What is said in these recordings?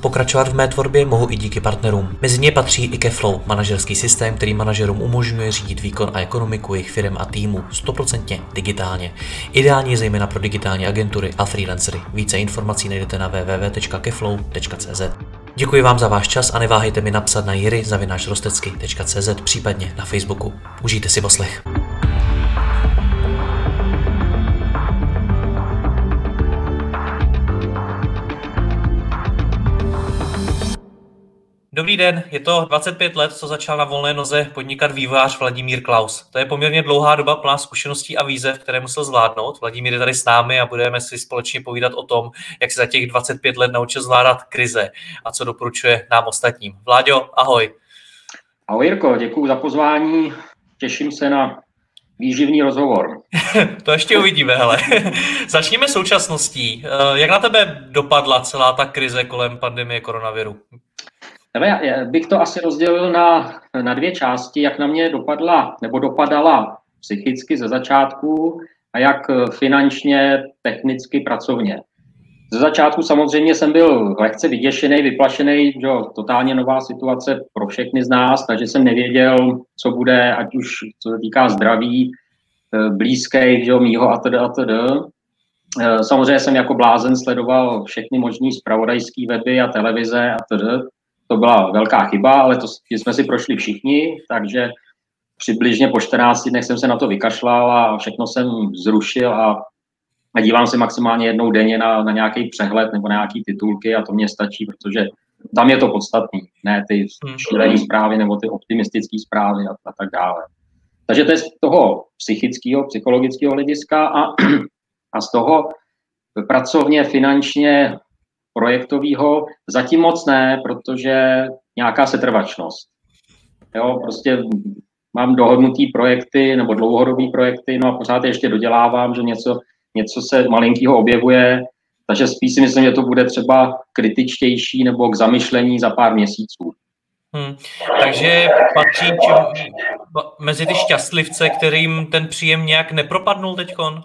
Pokračovat v mé tvorbě mohu i díky partnerům. Mezi ně patří i Keflow, manažerský systém, který manažerům umožňuje řídit výkon a ekonomiku jejich firm a týmu 100% digitálně. Ideální zejména pro digitální agentury a freelancery. Více informací najdete na www.keflow.cz. Děkuji vám za váš čas a neváhejte mi napsat na jiry případně na Facebooku. Užijte si poslech. Dobrý den, je to 25 let, co začal na volné noze podnikat vývojář Vladimír Klaus. To je poměrně dlouhá doba plná zkušeností a výzev, které musel zvládnout. Vladimír je tady s námi a budeme si společně povídat o tom, jak se za těch 25 let naučil zvládat krize a co doporučuje nám ostatním. Vláďo, ahoj. Ahoj Jirko, děkuji za pozvání, těším se na výživný rozhovor. to ještě uvidíme, hele. Začněme současností. Eh, jak na tebe dopadla celá ta krize kolem pandemie koronaviru? Já bych to asi rozdělil na, na dvě části, jak na mě dopadla nebo dopadala psychicky ze začátku a jak finančně, technicky, pracovně. Ze začátku samozřejmě jsem byl lehce vyděšený, vyplašený, že totálně nová situace pro všechny z nás, takže jsem nevěděl, co bude, ať už co se týká zdraví, eh, blízkých, že mýho a td. a td. Eh, samozřejmě jsem jako blázen sledoval všechny možný spravodajské weby a televize a td to byla velká chyba, ale to jsme si prošli všichni, takže přibližně po 14 dnech jsem se na to vykašlal a všechno jsem zrušil a, a dívám se maximálně jednou denně na, na nějaký přehled nebo na nějaký titulky a to mě stačí, protože tam je to podstatný, ne ty hmm. šílené zprávy nebo ty optimistické zprávy a, a tak dále. Takže to je z toho psychického, psychologického hlediska a, a z toho pracovně, finančně, projektového zatím moc ne, protože nějaká setrvačnost. Jo, prostě mám dohodnutý projekty nebo dlouhodobý projekty, no a pořád ještě dodělávám, že něco, něco se malinkého objevuje, takže spíš si myslím, že to bude třeba kritičtější nebo k zamyšlení za pár měsíců. Hmm. Takže patří mezi ty šťastlivce, kterým ten příjem nějak nepropadnul teďkon?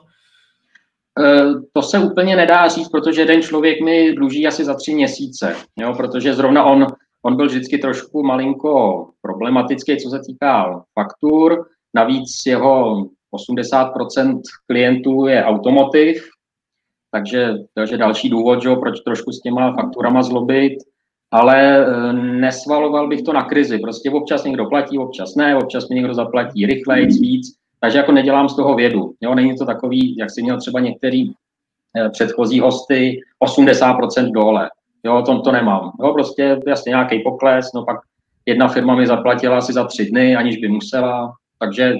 Eh, to se úplně nedá říct, protože jeden člověk mi dluží asi za tři měsíce, jo, protože zrovna on, on byl vždycky trošku malinko problematický, co se týká faktur. Navíc jeho 80% klientů je automotiv, takže, takže další důvod, že, proč trošku s těma fakturama zlobit, ale eh, nesvaloval bych to na krizi. Prostě občas někdo platí, občas ne, občas mi někdo zaplatí rychleji, víc, takže jako nedělám z toho vědu. Jo, není to takový, jak si měl třeba některý eh, předchozí hosty, 80% dole. Jo, to, to nemám. Jo, prostě jasně nějaký pokles, no pak jedna firma mi zaplatila asi za tři dny, aniž by musela, takže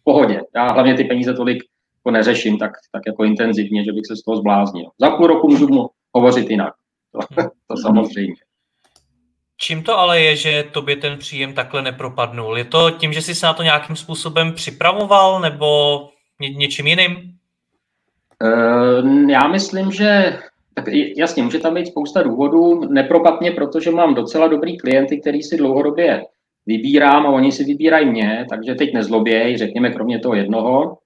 v pohodě. Já hlavně ty peníze tolik jako neřeším tak, tak jako intenzivně, že bych se z toho zbláznil. Za půl roku můžu mu hovořit jinak. To, to samozřejmě. Čím to ale je, že tobě ten příjem takhle nepropadnul? Je to tím, že jsi se na to nějakým způsobem připravoval nebo ně, něčím jiným? Uh, já myslím, že tak jasně, může tam být spousta důvodů. Nepropadně, protože mám docela dobrý klienty, který si dlouhodobě vybírám a oni si vybírají mě, takže teď nezloběj, řekněme kromě toho jednoho.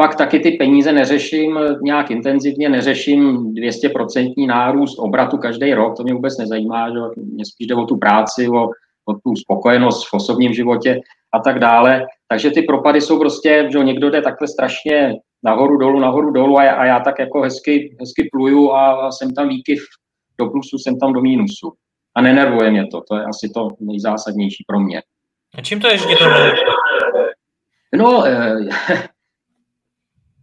Pak taky ty peníze neřeším nějak intenzivně, neřeším 200% nárůst obratu každý rok, to mě vůbec nezajímá, že mě spíš jde o tu práci, o, o tu spokojenost v osobním životě a tak dále. Takže ty propady jsou prostě, že někdo jde takhle strašně nahoru, dolů, nahoru, dolů a já, a já tak jako hezky, hezky pluju a jsem tam výkyv do plusu, jsem tam do mínusu. A nenervuje mě to, to je asi to nejzásadnější pro mě. A čím to je, že to No, eh,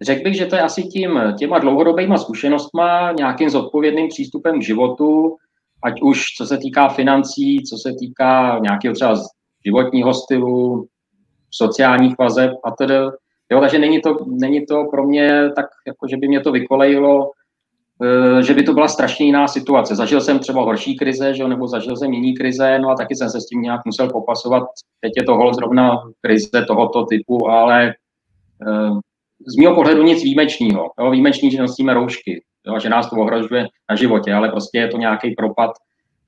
Řekl bych, že to je asi tím, těma dlouhodobýma zkušenostma, nějakým zodpovědným přístupem k životu, ať už co se týká financí, co se týká nějakého třeba životního stylu, sociálních vazeb a tedy. Jo, takže není to, není to pro mě tak, jako že by mě to vykolejilo, eh, že by to byla strašně jiná situace. Zažil jsem třeba horší krize, že, nebo zažil jsem jiný krize, no a taky jsem se s tím nějak musel popasovat. Teď je to zrovna krize tohoto typu, ale eh, z mého pohledu nic výjimečného. Jo, výjimečný, že nosíme roušky. jo, že nás to ohrožuje na životě, ale prostě je to nějaký propad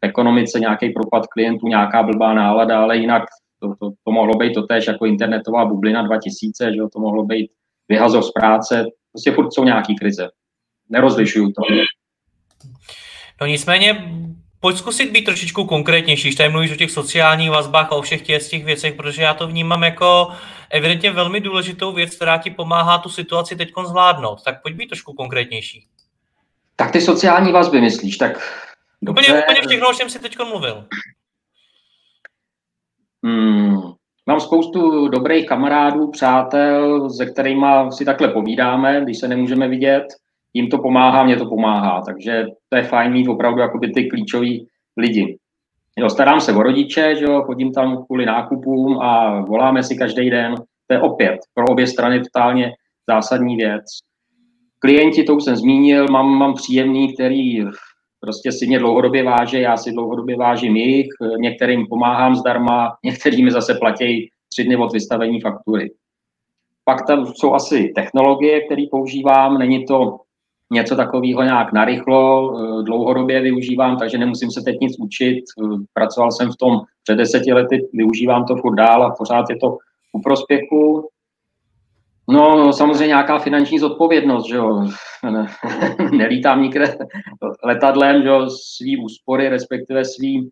v ekonomice, nějaký propad klientů, nějaká blbá nálada, ale jinak to, to, to mohlo být to tež jako internetová bublina 2000, že jo, to mohlo být vyhazov z práce, prostě furt jsou nějaký krize. Nerozlišuju to. No nicméně, pojď zkusit být trošičku konkrétnější, když tady mluvíš o těch sociálních vazbách a o všech těch, těch věcech, protože já to vnímám jako evidentně velmi důležitou věc, která ti pomáhá tu situaci teď zvládnout. Tak pojď být trošku konkrétnější. Tak ty sociální vazby myslíš, tak dobře. Úplně, úplně všechno, o čem jsi teď mluvil. Hmm, mám spoustu dobrých kamarádů, přátel, se kterými si takhle povídáme, když se nemůžeme vidět. Jim to pomáhá, mě to pomáhá, takže to je fajn mít opravdu jakoby ty klíčoví lidi. Jo, starám se o rodiče, že jo, chodím tam kvůli nákupům a voláme si každý den. To je opět pro obě strany totálně zásadní věc. Klienti, to už jsem zmínil, mám, mám příjemný, který prostě si mě dlouhodobě váže, já si dlouhodobě vážím jich, některým pomáhám zdarma, některým mi zase platí tři dny od vystavení faktury. Pak tam jsou asi technologie, které používám, není to něco takového nějak narychlo, eh, dlouhodobě využívám, takže nemusím se teď nic učit. Eh, pracoval jsem v tom před deseti lety, využívám to furt dál a pořád je to u prospěchu. No, samozřejmě nějaká finanční zodpovědnost, že jo. Nelítám nikde letadlem, že jo, svý úspory, respektive svý,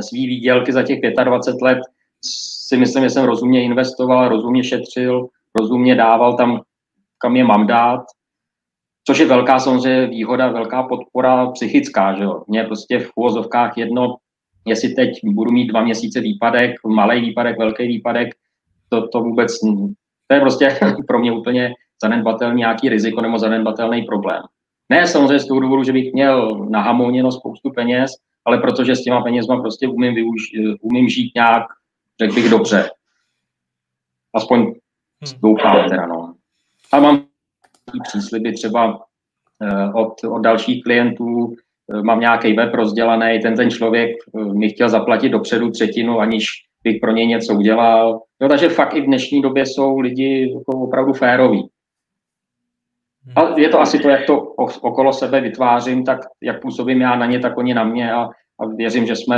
svý výdělky za těch 25 let si myslím, že jsem rozumně investoval, rozumně šetřil, rozumně dával tam, kam je mám dát což je velká samozřejmě výhoda, velká podpora psychická, že jo. Mně prostě v úvozovkách jedno, jestli teď budu mít dva měsíce výpadek, malý výpadek, velký výpadek, to, to vůbec, to je prostě pro mě úplně zanedbatelný nějaký riziko nebo zanedbatelný problém. Ne samozřejmě z toho důvodu, že bych měl nahamoněno spoustu peněz, ale protože s těma penězma prostě umím, využ- umím žít nějak, řekl bych, dobře. Aspoň hmm. doufám teda, no. A mám přísliby třeba eh, od, od dalších klientů, eh, mám nějaký web rozdělaný, ten ten člověk eh, mi chtěl zaplatit dopředu třetinu, aniž bych pro něj něco udělal. Jo, takže fakt i v dnešní době jsou lidi jako opravdu féroví. A je to asi to, jak to okolo sebe vytvářím, tak jak působím já na ně, tak oni na mě a, a věřím, že jsme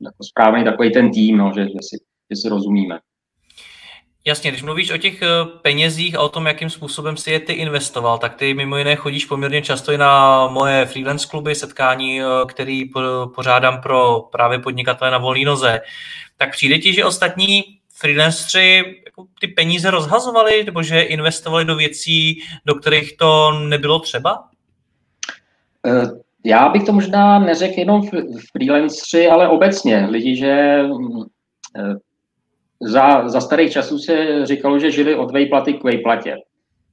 jako správný takový ten tým, no, že, že, si, že si rozumíme. Jasně, když mluvíš o těch eh, penězích a o tom, jakým způsobem si je ty investoval, tak ty mimo jiné chodíš poměrně často i na moje freelance kluby, setkání, eh, který pořádám pro právě podnikatele na volné noze. Tak přijde ti, že ostatní freelanceri jako ty peníze rozhazovali, nebo že investovali do věcí, do kterých to nebylo třeba? Eh, já bych to možná neřekl jenom freelanceri, ale obecně lidi, že mm, za, za starých časů se říkalo, že žili od vejplaty k vejplatě.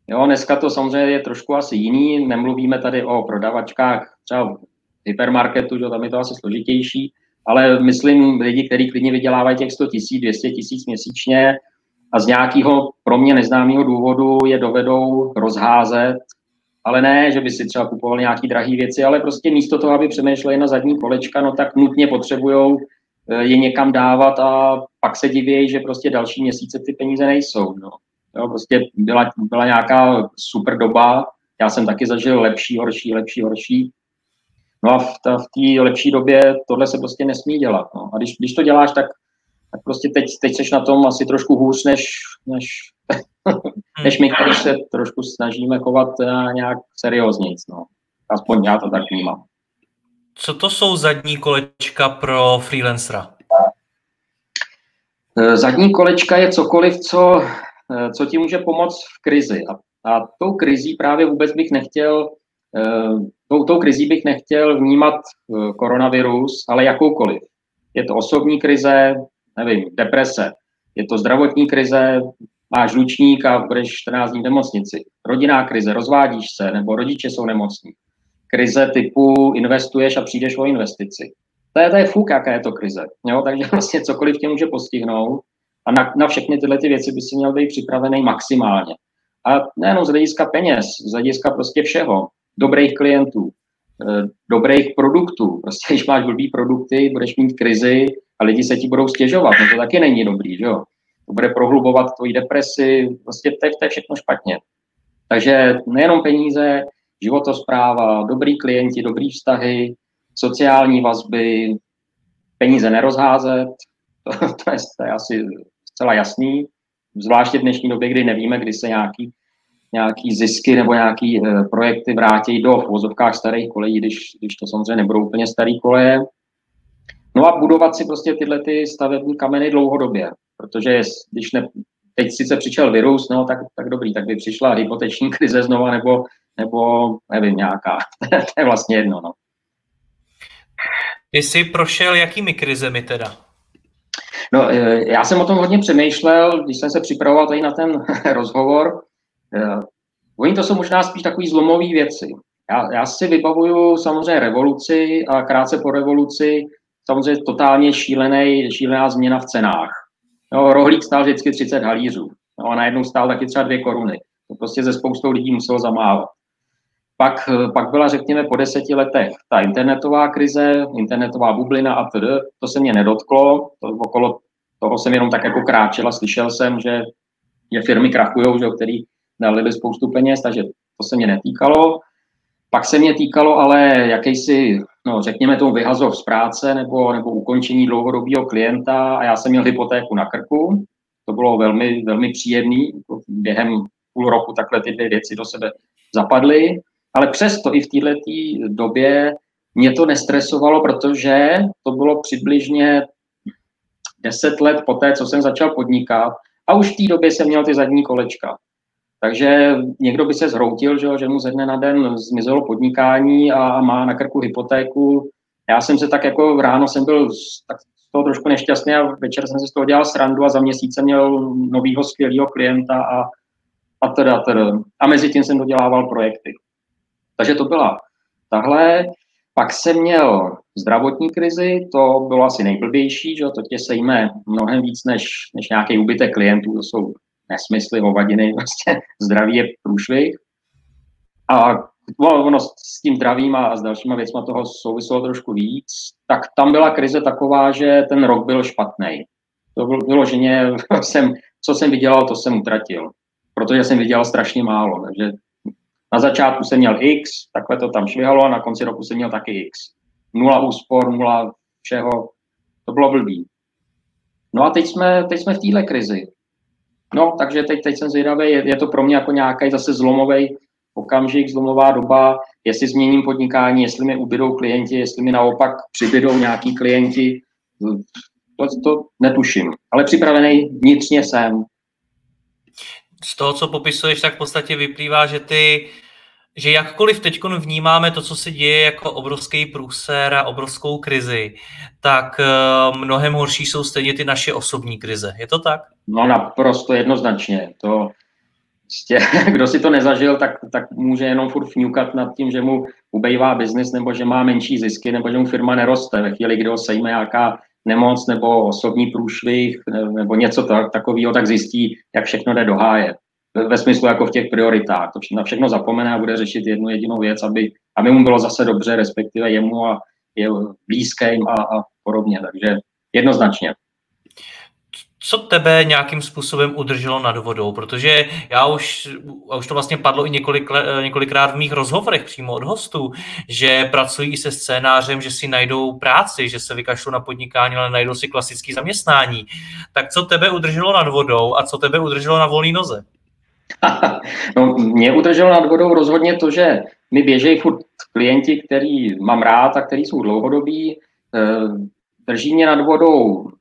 Jo, dneska to samozřejmě je trošku asi jiný, nemluvíme tady o prodavačkách třeba v hypermarketu, že tam je to asi složitější, ale myslím lidi, kteří klidně vydělávají těch 100 tisíc, 200 tisíc měsíčně a z nějakého pro mě neznámého důvodu je dovedou rozházet, ale ne, že by si třeba kupovali nějaké drahé věci, ale prostě místo toho, aby přemýšleli na zadní kolečka, no tak nutně potřebují Eh, je někam dávat a pak se diví, že prostě další měsíce ty peníze nejsou. No. Jo, prostě byla, byla nějaká super doba, já jsem taky zažil lepší, horší, lepší, horší. No a v, té lepší době tohle se prostě nesmí dělat. No. A když, když to děláš, tak, tak prostě teď, teď seš na tom asi trošku hůř, než, než, než my, když se trošku snažíme chovat eh, nějak serióznějc. No. Aspoň já to tak vnímám. Co to jsou zadní kolečka pro freelancera? Eh, zadní kolečka je cokoliv, co, eh, co ti může pomoct v krizi. A, a tou krizí právě vůbec bych nechtěl, eh, tou, tou krizí bych nechtěl vnímat koronavirus, ale jakoukoliv. Je to osobní krize, nevím, deprese, je to zdravotní krize, máš lučník a budeš 14 dní v nemocnici. Rodinná krize, rozvádíš se, nebo rodiče jsou nemocní krize typu investuješ a přijdeš o investici. To je, to je fuk, jaká je to krize. Jo? Takže vlastně cokoliv tě může postihnout a na, na všechny tyhle ty věci by si měl být připravený maximálně. A nejenom z hlediska peněz, z hlediska prostě všeho. Dobrých klientů, eh, dobrých produktů. Prostě když máš blbý produkty, budeš mít krizi a lidi se ti budou stěžovat. No to taky není dobrý, že jo? To bude prohlubovat tvoji depresi, prostě to je, to je všechno špatně. Takže nejenom peníze, životospráva, dobrý klienti, dobrý vztahy, sociální vazby, peníze nerozházet, to, to, je, to je asi zcela jasný, zvláště v dnešní době, kdy nevíme, kdy se nějaký, nějaký zisky nebo nějaký e, projekty vrátí do vozovkách starých kolejí, když, když to samozřejmě nebudou úplně starý koleje. No a budovat si prostě tyhle ty stavební kameny dlouhodobě, protože když ne, teď sice přišel virus, no tak, tak dobrý, tak by přišla hypoteční krize znova, nebo, nebo nevím, nějaká. to je vlastně jedno, no. Ty jsi prošel jakými krizemi teda? No, e, já jsem o tom hodně přemýšlel, když jsem se připravoval tady na ten rozhovor. E, oni to jsou možná spíš takové zlomové věci. Já, já si vybavuju samozřejmě revoluci a krátce po revoluci samozřejmě totálně šílený, šílená změna v cenách. No, rohlík stál vždycky 30 halířů no, a najednou stál taky třeba dvě koruny. To prostě ze spoustou lidí muselo zamávat. Pak, pak byla, řekněme, po deseti letech ta internetová krize, internetová bublina a td. To se mě nedotklo, to okolo toho jsem jenom tak jako kráčel a slyšel jsem, že, že firmy krachují, že, který dali spoustu peněz, takže to se mě netýkalo. Pak se mě týkalo ale jakýsi, no, řekněme tomu vyhazov z práce nebo, nebo ukončení dlouhodobého klienta a já jsem měl hypotéku na krku. To bylo velmi, velmi příjemný. Během půl roku takhle ty dvě věci do sebe zapadly. Ale přesto i v této době mě to nestresovalo, protože to bylo přibližně deset let poté, co jsem začal podnikat a už v té době jsem měl ty zadní kolečka. Takže někdo by se zhroutil, že, že mu ze dne na den zmizelo podnikání a má na krku hypotéku. Já jsem se tak jako ráno jsem byl tak z toho trošku nešťastný a večer jsem si z toho dělal srandu a za měsíc jsem měl novýho skvělého klienta a, a teda, teda. A mezi tím jsem dodělával projekty. Takže to byla tahle. Pak jsem měl zdravotní krizi, to bylo asi nejblbější, že to tě sejme mnohem víc než, než nějaký úbytek klientů, to jsou nesmysly, hovadiny, vlastně zdraví je průšvih. A no, ono s tím zdravím a s dalšíma věcma toho souviselo trošku víc, tak tam byla krize taková, že ten rok byl špatný. To bylo vyloženě, jsem, co jsem vydělal, to jsem utratil, protože jsem vydělal strašně málo, takže na začátku jsem měl X, takhle to tam švihalo a na konci roku jsem měl taky X. Nula úspor, nula všeho, to bylo blbý. No a teď jsme, teď jsme v téhle krizi. No, takže teď, teď jsem zvědavý, je, je to pro mě jako nějaký zase zlomový okamžik, zlomová doba, jestli změním podnikání, jestli mi ubydou klienti, jestli mi naopak přibydou nějaký klienti, to, to netuším. Ale připravený vnitřně jsem. Z toho, co popisuješ, tak v podstatě vyplývá, že ty že jakkoliv teď vnímáme to, co se děje jako obrovský průser a obrovskou krizi, tak eh, mnohem horší jsou stejně ty naše osobní krize. Je to tak? No naprosto jednoznačně. To, prostě, kdo si to nezažil, tak, tak může jenom furt fňukat nad tím, že mu ubejvá biznis, nebo že má menší zisky, nebo že mu firma neroste. Ve chvíli, kdy ho sejme nějaká nemoc nebo osobní průšvih nebo něco tak, takového, tak zjistí, jak všechno jde do háje ve smyslu jako v těch prioritách. To všechno, všechno zapomene a bude řešit jednu jedinou věc, aby, aby mu bylo zase dobře, respektive jemu a je blízkým a, a podobně. Takže jednoznačně. Co tebe nějakým způsobem udrželo nad vodou? Protože já už, a už to vlastně padlo i několik, několikrát v mých rozhovorech přímo od hostů, že pracují se scénářem, že si najdou práci, že se vykašlou na podnikání, ale najdou si klasické zaměstnání. Tak co tebe udrželo nad vodou a co tebe udrželo na volné noze? no, mě udrželo nad vodou rozhodně to, že mi běžejí furt klienti, který mám rád a který jsou dlouhodobí. Eh, drží mě nad vodou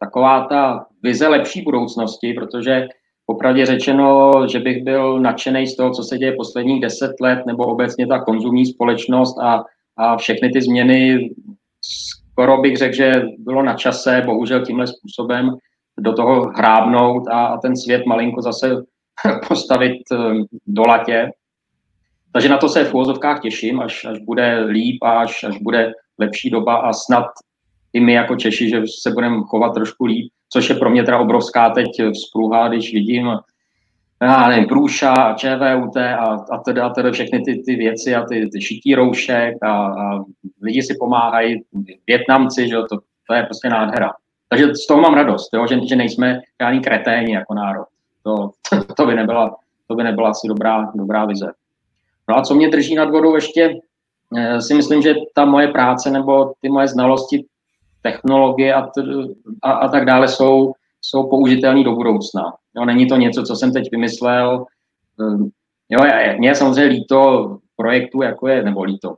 taková ta vize lepší budoucnosti, protože popravdě řečeno, že bych byl nadšený z toho, co se děje posledních deset let, nebo obecně ta konzumní společnost a, a všechny ty změny, skoro bych řekl, že bylo na čase, bohužel tímhle způsobem do toho hrábnout a, a ten svět malinko zase postavit eh, do latě. Takže na to se v úvozovkách těším, až, až bude líp a až, až bude lepší doba a snad i my jako Češi, že se budeme chovat trošku líp, což je pro mě teda obrovská teď vzpruha, když vidím já nevím, Průša a ČVUT a, a teda, a teda všechny ty, ty věci a ty, ty šití roušek a, a lidi si pomáhají, Větnamci, že to, to je prostě nádhera. Takže z toho mám radost, jo, že, že nejsme žádný kreténi jako národ. To, to, by nebyla, to by nebyla asi dobrá, dobrá vize. No a co mě drží nad vodou ještě, eh, si myslím, že ta moje práce nebo ty moje znalosti technologie a, t, a, a tak dále jsou, jsou použitelné do budoucna. Jo, není to něco, co jsem teď vymyslel. Ehm, jo, mě je samozřejmě líto projektu, jako je, nebo líto,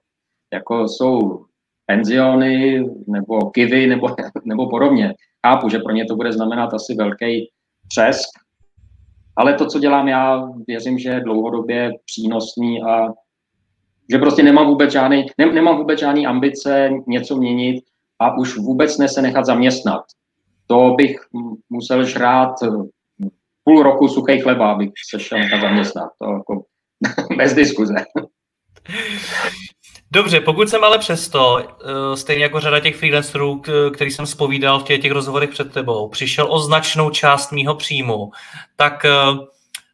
jako jsou penziony nebo kivy nebo, nebo podobně. Chápu, že pro ně to bude znamenat asi velký třesk, ale to, co dělám já, věřím, že je dlouhodobě přínosný a že prostě nemám vůbec žádný, ne, nemám vůbec žádný ambice něco měnit a už vůbec ne se nechat zaměstnat. To bych musel žrát eh, půl roku suchý chleba, abych se šel nechat zaměstnat. To jako bez diskuze. Dobře, pokud jsem ale přesto, eh, stejně jako řada těch freelancerů, který jsem spovídal v těch, těch rozhovorech před tebou, přišel o značnou část mýho příjmu, tak eh,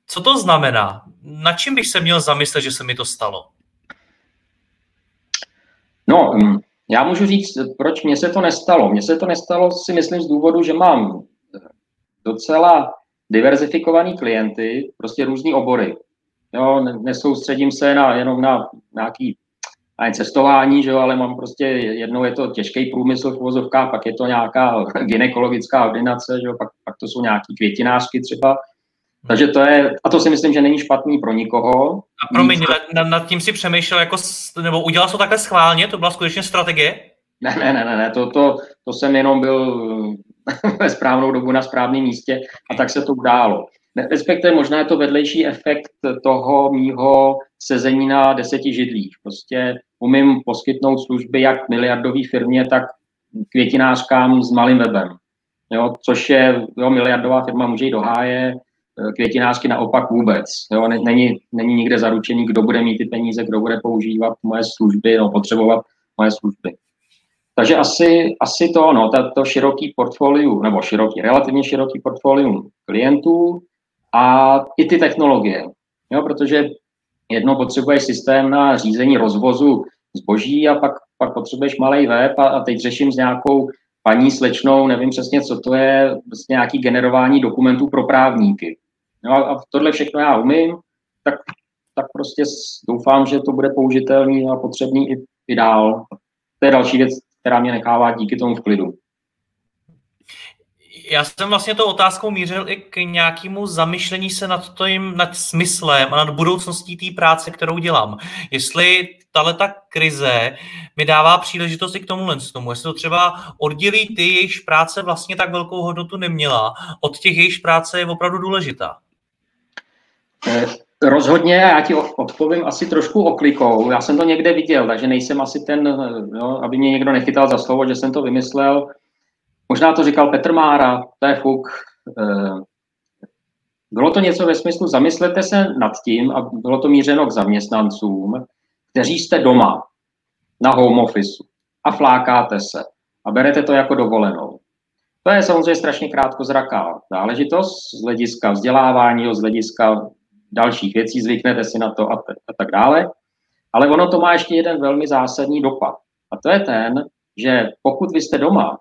co to znamená? Na čím bych se měl zamyslet, že se mi to stalo? No, mm, já můžu říct, proč mně se to nestalo. Mně se to nestalo si myslím z důvodu, že mám docela diverzifikovaný klienty, prostě různý obory. Jo, nesoustředím se na, jenom na nějaký na cestování, že jo, ale mám prostě, jednou je to těžký průmysl v vozovkách, pak je to nějaká ginekologická ordinace, že jo, pak, pak to jsou nějaký květinářky třeba, takže to je, a to si myslím, že není špatný pro nikoho. A promiň, nad, nad tím si přemýšlel, jako, nebo udělal to takhle schválně? To byla skutečně strategie? Ne, ne, ne, ne, ne to, to, to jsem jenom byl ve správnou dobu na správném místě a tak se to událo. Respektive možná je to vedlejší efekt toho mýho sezení na deseti židlích. Prostě umím poskytnout služby jak miliardové firmě, tak květinářkám s malým webem. Jo, což je, jo, miliardová firma může jít do háje, květinářky naopak vůbec. Jo, není, není nikde zaručený, kdo bude mít ty peníze, kdo bude používat moje služby, no, potřebovat moje služby. Takže asi, asi to, no, to, široký portfolium, nebo široký, relativně široký portfolium klientů a i ty technologie. Jo, protože jedno potřebuješ systém na řízení rozvozu zboží a pak, pak potřebuješ malý web a, a teď řeším s nějakou paní slečnou, nevím přesně, co to je, vlastně nějaký generování dokumentů pro právníky. No a tohle všechno já umím, tak, tak prostě doufám, že to bude použitelný a potřebný i, i dál. To je další věc, která mě nechává díky tomu v klidu. Já jsem vlastně tou otázkou mířil i k nějakému zamyšlení se nad tím, nad smyslem a nad budoucností té práce, kterou dělám. Jestli tahle ta krize mi dává příležitost i k tomu tomu, jestli to třeba oddělí ty, jejichž práce vlastně tak velkou hodnotu neměla, od těch, jejichž práce je opravdu důležitá. Eh, rozhodně, já ti odpovím asi trošku oklikou. Já jsem to někde viděl, takže nejsem asi ten, no, aby mě někdo nechytal za slovo, že jsem to vymyslel. Možná to říkal Petr Mára, to je fuk. Eh, bylo to něco ve smyslu, zamyslete se nad tím, a bylo to mířeno k zaměstnancům, kteří jste doma na home office a flákáte se a berete to jako dovolenou. To je samozřejmě strašně krátkozraká záležitost z hlediska vzdělávání, z hlediska dalších věcí, zvyknete si na to a, t- a tak dále. Ale ono to má ještě jeden velmi zásadní dopad. A to je ten, že pokud vy jste doma,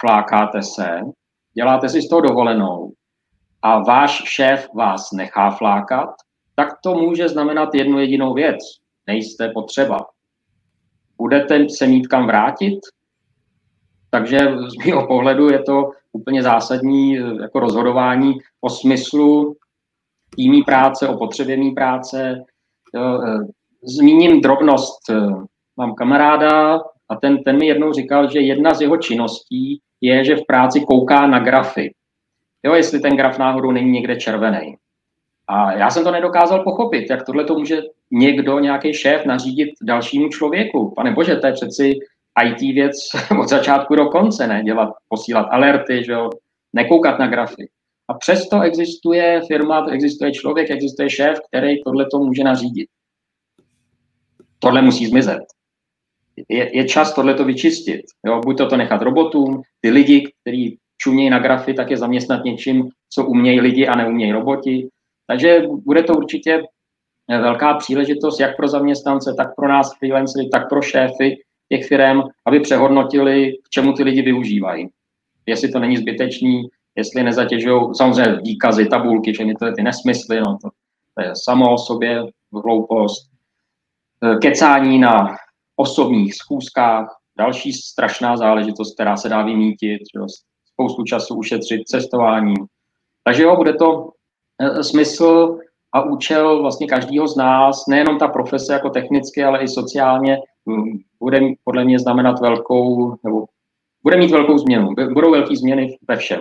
flákáte se, děláte si z toho dovolenou a váš šéf vás nechá flákat, tak to může znamenat jednu jedinou věc. Nejste potřeba. Budete se mít kam vrátit? Takže z mého pohledu je to úplně zásadní jako rozhodování o smyslu týmí práce, o potřebě mý práce. Jo, e, zmíním drobnost. E, mám kamaráda a ten, ten mi jednou říkal, že jedna z jeho činností je, že v práci kouká na grafy. Jo, jestli ten graf náhodou není někde červený. A já jsem to nedokázal pochopit, jak tohle to může někdo, nějaký šéf nařídit dalšímu člověku. Pane bože, to je přeci IT věc od začátku do konce, ne? Dělat, posílat alerty, že jo? nekoukat na grafy. A přesto existuje firma, existuje člověk, existuje šéf, který tohle to může nařídit. Tohle musí zmizet. Je, je čas tohle to vyčistit. Jo? Buď to, to nechat robotům, ty lidi, kteří čumějí na grafy, tak je zaměstnat něčím, co umějí lidi a neumějí roboti. Takže bude to určitě velká příležitost jak pro zaměstnance, tak pro nás freelancery, tak pro šéfy těch firm, aby přehodnotili, k čemu ty lidi využívají. Jestli to není zbytečný, jestli nezatěžují, samozřejmě výkazy, tabulky, všechny to ty nesmysly, no to, to je samo o sobě hloupost. kecání na osobních schůzkách, další strašná záležitost, která se dá vymítit, že spoustu času ušetřit cestováním. Takže jo, bude to e, smysl a účel vlastně každého z nás, nejenom ta profese jako technicky, ale i sociálně, bude podle mě znamenat velkou, nebo bude mít velkou změnu. Budou velké změny ve všem.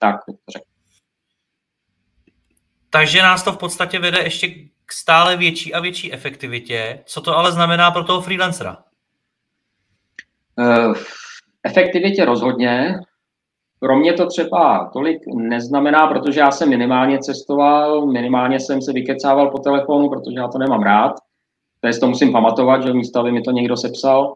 Tak řekl. Takže nás to v podstatě vede ještě k stále větší a větší efektivitě. Co to ale znamená pro toho freelancera? Uh, efektivitě rozhodně. Pro mě to třeba tolik neznamená, protože já jsem minimálně cestoval, minimálně jsem se vykecával po telefonu, protože já to nemám rád. To to musím pamatovat, že místo, aby mi to někdo sepsal.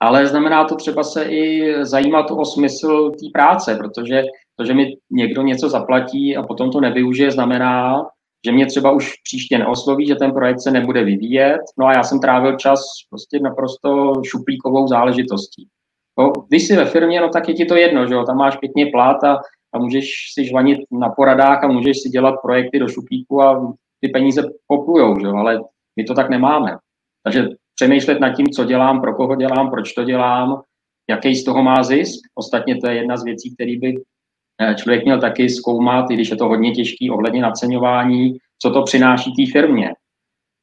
Ale znamená to třeba se i zajímat o smysl té práce, protože to, že mi někdo něco zaplatí a potom to nevyužije, znamená, že mě třeba už příště neosloví, že ten projekt se nebude vyvíjet. No a já jsem trávil čas prostě naprosto šuplíkovou záležitostí. No, když jsi ve firmě, no tak je ti to jedno, že jo, tam máš pěkně plát a, a můžeš si žvanit na poradách a můžeš si dělat projekty do šuplíku a ty peníze poplujou, že jo, ale my to tak nemáme. Takže přemýšlet nad tím, co dělám, pro koho dělám, proč to dělám, jaký z toho má zisk. Ostatně to je jedna z věcí, které by člověk měl taky zkoumat, i když je to hodně těžký ohledně naceňování, co to přináší té firmě.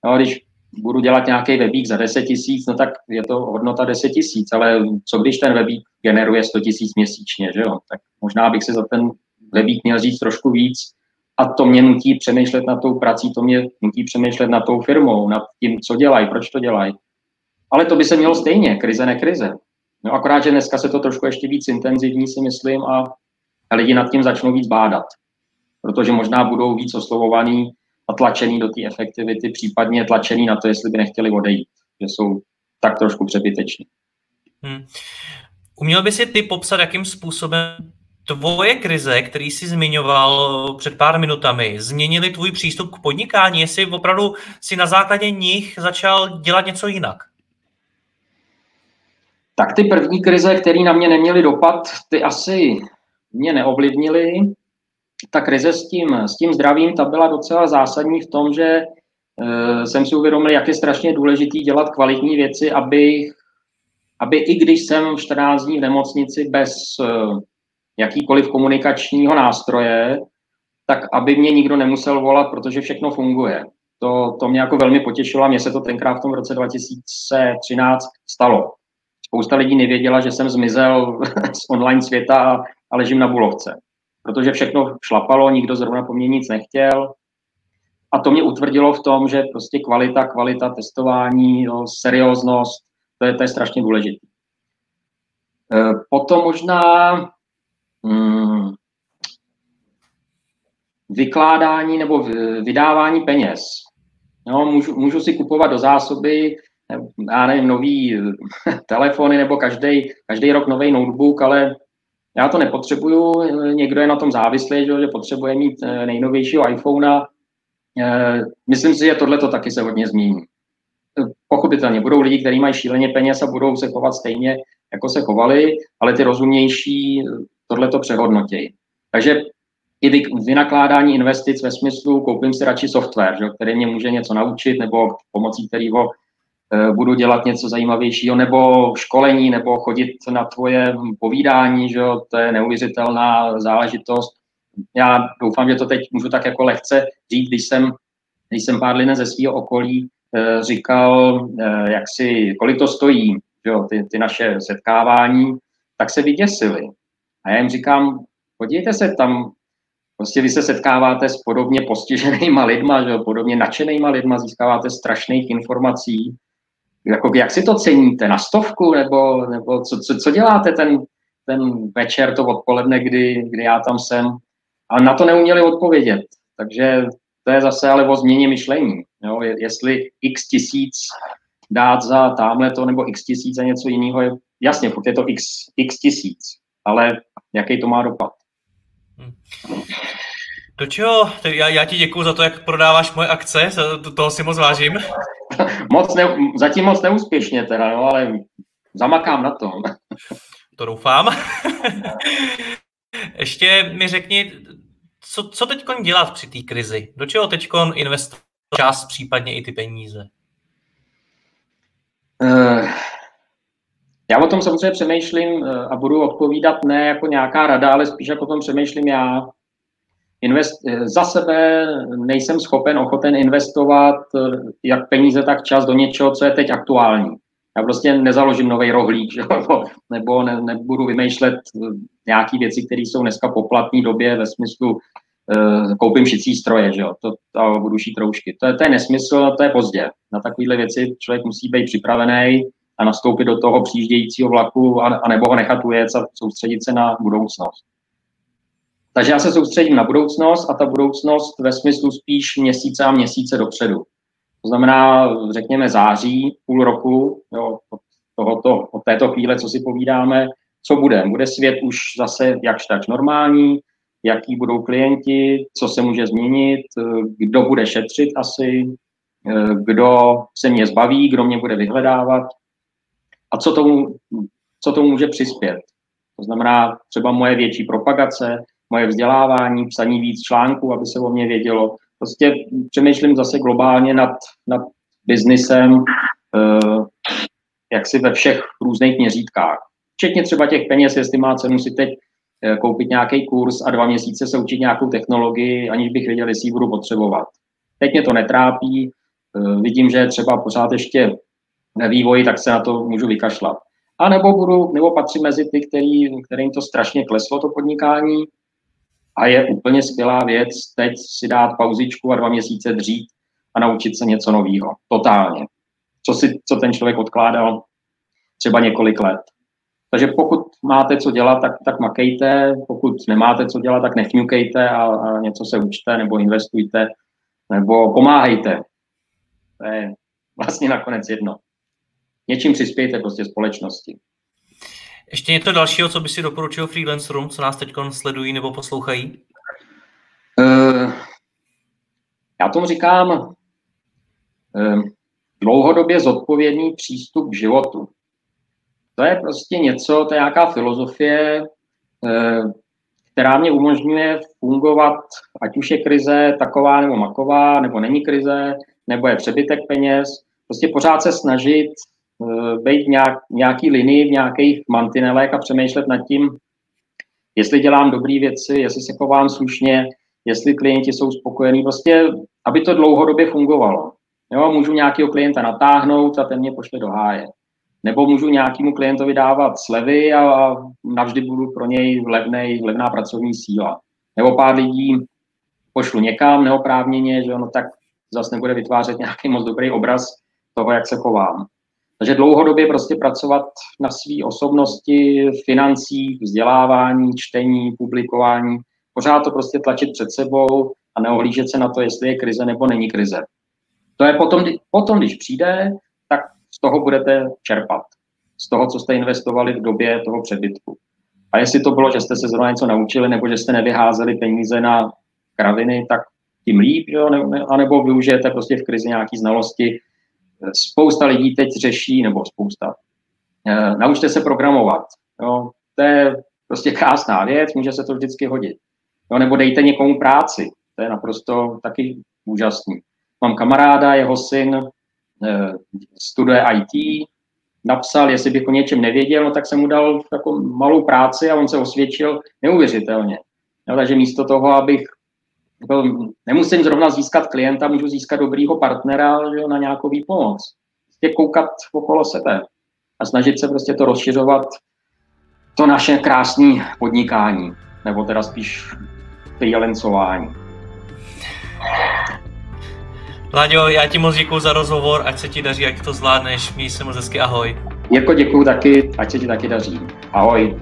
No, když budu dělat nějaký webík za 10 tisíc, no tak je to hodnota 10 tisíc, ale co když ten webík generuje 100 tisíc měsíčně, že jo? Tak možná bych si za ten webík měl říct trošku víc a to mě nutí přemýšlet nad tou prací, to mě nutí přemýšlet nad tou firmou, nad tím, co dělají, proč to dělají. Ale to by se mělo stejně, krize, ne krize. No akorát, že dneska se to trošku ještě víc intenzivní, si myslím, a lidi nad tím začnou víc bádat. Protože možná budou víc oslovovaný a tlačený do té efektivity, případně tlačený na to, jestli by nechtěli odejít, že jsou tak trošku přebyteční. Hmm. Uměl by si ty popsat, jakým způsobem tvoje krize, který jsi zmiňoval před pár minutami, změnili tvůj přístup k podnikání? Jestli opravdu si na základě nich začal dělat něco jinak? Tak ty první krize, které na mě neměly dopad, ty asi mě neovlivnily ta krize s tím, s tím zdravím, ta byla docela zásadní v tom, že uh, jsem si uvědomil, jak je strašně důležitý dělat kvalitní věci, aby, aby i když jsem 14 dní v nemocnici bez uh, jakýkoliv komunikačního nástroje, tak aby mě nikdo nemusel volat, protože všechno funguje. To, to mě jako velmi potěšilo a mně se to tenkrát v tom roce 2013 stalo. Spousta lidí nevěděla, že jsem zmizel z online světa a ležím na Bulovce protože všechno šlapalo, nikdo zrovna po mně nic nechtěl. A to mě utvrdilo v tom, že prostě kvalita, kvalita testování, no, serióznost, to je, to je strašně důležité. E, potom možná hmm, vykládání nebo vydávání peněz. No, můžu, můžu si kupovat do zásoby, já nevím, nový telefony nebo každý rok nový notebook, ale já to nepotřebuju, někdo je na tom závislý, že, potřebuje mít eh, nejnovějšího iPhonea. Eh, myslím si, že tohle to taky se hodně změní. Pochopitelně budou lidi, kteří mají šíleně peněz a budou se chovat stejně, jako se chovali, ale ty rozumnější eh, tohle to přehodnotějí. Takže i vynakládání investic ve smyslu, koupím si radši software, že, který mě může něco naučit, nebo pomocí kterého Eh, budu dělat něco zajímavějšího, nebo školení, nebo chodit na tvoje povídání, že jo, to je neuvěřitelná záležitost. Já doufám, že to teď můžu tak jako lehce říct, když jsem, když jsem pár lidem ze svého okolí eh, říkal, eh, jak si, kolik to stojí, že jo, ty, ty naše setkávání, tak se vyděsili. A já jim říkám, podívejte se tam, prostě vy se setkáváte s podobně postiženýma lidma, že jo, podobně nadšenýma lidma, získáváte strašných informací, jako, jak si to ceníte? Na stovku? Nebo, nebo co, co, co děláte ten, ten večer, to odpoledne, kdy, kdy já tam jsem? A na to neuměli odpovědět. Takže to je zase ale o změně myšlení. Jo? Jestli x tisíc dát za tamhle to, nebo x tisíc za něco jiného, je, jasně, pokud je to x, x tisíc, ale jaký to má dopad. Do čeho? Já, já ti děkuji za to, jak prodáváš moje akce, toho si moc vážím. moc ne, zatím moc neúspěšně teda, no, ale zamakám na tom. to doufám. Ještě mi řekni, co, co teď dělat při té krizi? Do čeho teď investovat čas, případně i ty peníze? Uh, já o tom samozřejmě přemýšlím a budu odpovídat ne jako nějaká rada, ale spíš jako o tom přemýšlím já. Invest, za sebe nejsem schopen, ochoten investovat jak peníze, tak čas do něčeho, co je teď aktuální. Já prostě nezaložím nový rohlík, nebo, nebo ne, nebudu vymýšlet nějaké věci, které jsou dneska poplatní době ve smyslu uh, koupím šicí stroje, že jo, to, to budu šít roušky. To je, to je nesmysl, to je pozdě. Na takovéhle věci člověk musí být připravený a nastoupit do toho přijíždějícího vlaku a, a nebo ho nechat ujet a soustředit se na budoucnost. Takže já se soustředím na budoucnost a ta budoucnost ve smyslu spíš měsíce a měsíce dopředu. To znamená, řekněme, září, půl roku, jo, od, tohoto, od této chvíle, co si povídáme, co bude. Bude svět už zase jakž tak normální, jaký budou klienti, co se může změnit, kdo bude šetřit asi, kdo se mě zbaví, kdo mě bude vyhledávat a co tomu, co tomu může přispět. To znamená třeba moje větší propagace, moje vzdělávání, psaní víc článků, aby se o mě vědělo. Prostě přemýšlím zase globálně nad, nad biznisem, eh, jak si ve všech různých měřítkách. Včetně třeba těch peněz, jestli má cenu si teď eh, koupit nějaký kurz a dva měsíce se učit nějakou technologii, aniž bych věděl, jestli ji budu potřebovat. Teď mě to netrápí, eh, vidím, že třeba pořád ještě ve vývoji, tak se na to můžu vykašlat. A nebo budu, nebo patřím mezi ty, který, kterým to strašně kleslo, to podnikání, a je úplně skvělá věc teď si dát pauzičku a dva měsíce dřít a naučit se něco nového. Totálně. Co, si, co ten člověk odkládal třeba několik let. Takže pokud máte co dělat, tak, tak makejte, pokud nemáte co dělat, tak nefňukejte a, a něco se učte, nebo investujte, nebo pomáhejte. To je vlastně nakonec jedno. Něčím přispějte prostě společnosti. Ještě něco dalšího, co by si doporučil freelancerům, co nás teď sledují nebo poslouchají? Uh, já tomu říkám uh, dlouhodobě zodpovědný přístup k životu. To je prostě něco, to je nějaká filozofie, uh, která mě umožňuje fungovat, ať už je krize taková nebo maková, nebo není krize, nebo je přebytek peněz, prostě pořád se snažit být nějak, nějaký linii v nějakých mantinelech a přemýšlet nad tím, jestli dělám dobré věci, jestli se chovám slušně, jestli klienti jsou spokojení, prostě, aby to dlouhodobě fungovalo. Jo, můžu nějakého klienta natáhnout a ten mě pošle do háje. Nebo můžu nějakému klientovi dávat slevy a navždy budu pro něj levnej, levná pracovní síla. Nebo pár lidí pošlu někam neoprávněně, že ono tak zase nebude vytvářet nějaký moc dobrý obraz toho, jak se chovám. Takže dlouhodobě prostě pracovat na své osobnosti, financích, vzdělávání, čtení, publikování, pořád to prostě tlačit před sebou a neohlížet se na to, jestli je krize nebo není krize. To je potom, potom když přijde, tak z toho budete čerpat. Z toho, co jste investovali v době toho přebytku. A jestli to bylo, že jste se zrovna něco naučili, nebo že jste nevyházeli peníze na kraviny, tak tím líp, jo? Ne, anebo využijete prostě v krizi nějaké znalosti, spousta lidí teď řeší, nebo spousta, eh, naučte se programovat. Jo. To je prostě krásná věc, může se to vždycky hodit. Jo, nebo dejte někomu práci, to je naprosto taky úžasný. Mám kamaráda, jeho syn eh, studuje IT, napsal, jestli bych o něčem nevěděl, no tak jsem mu dal takovou malou práci a on se osvědčil neuvěřitelně. Jo, takže místo toho, abych jako nemusím zrovna získat klienta, můžu získat dobrýho partnera že, na nějakou výpomoc. Prostě koukat okolo sebe a snažit se prostě to rozšiřovat, to naše krásné podnikání, nebo teda spíš freelancování. Láďo, já ti moc děkuji za rozhovor, ať se ti daří, jak to zvládneš, měj se moc hezky, ahoj. Jirko, děkuji taky, ať se ti taky daří. Ahoj.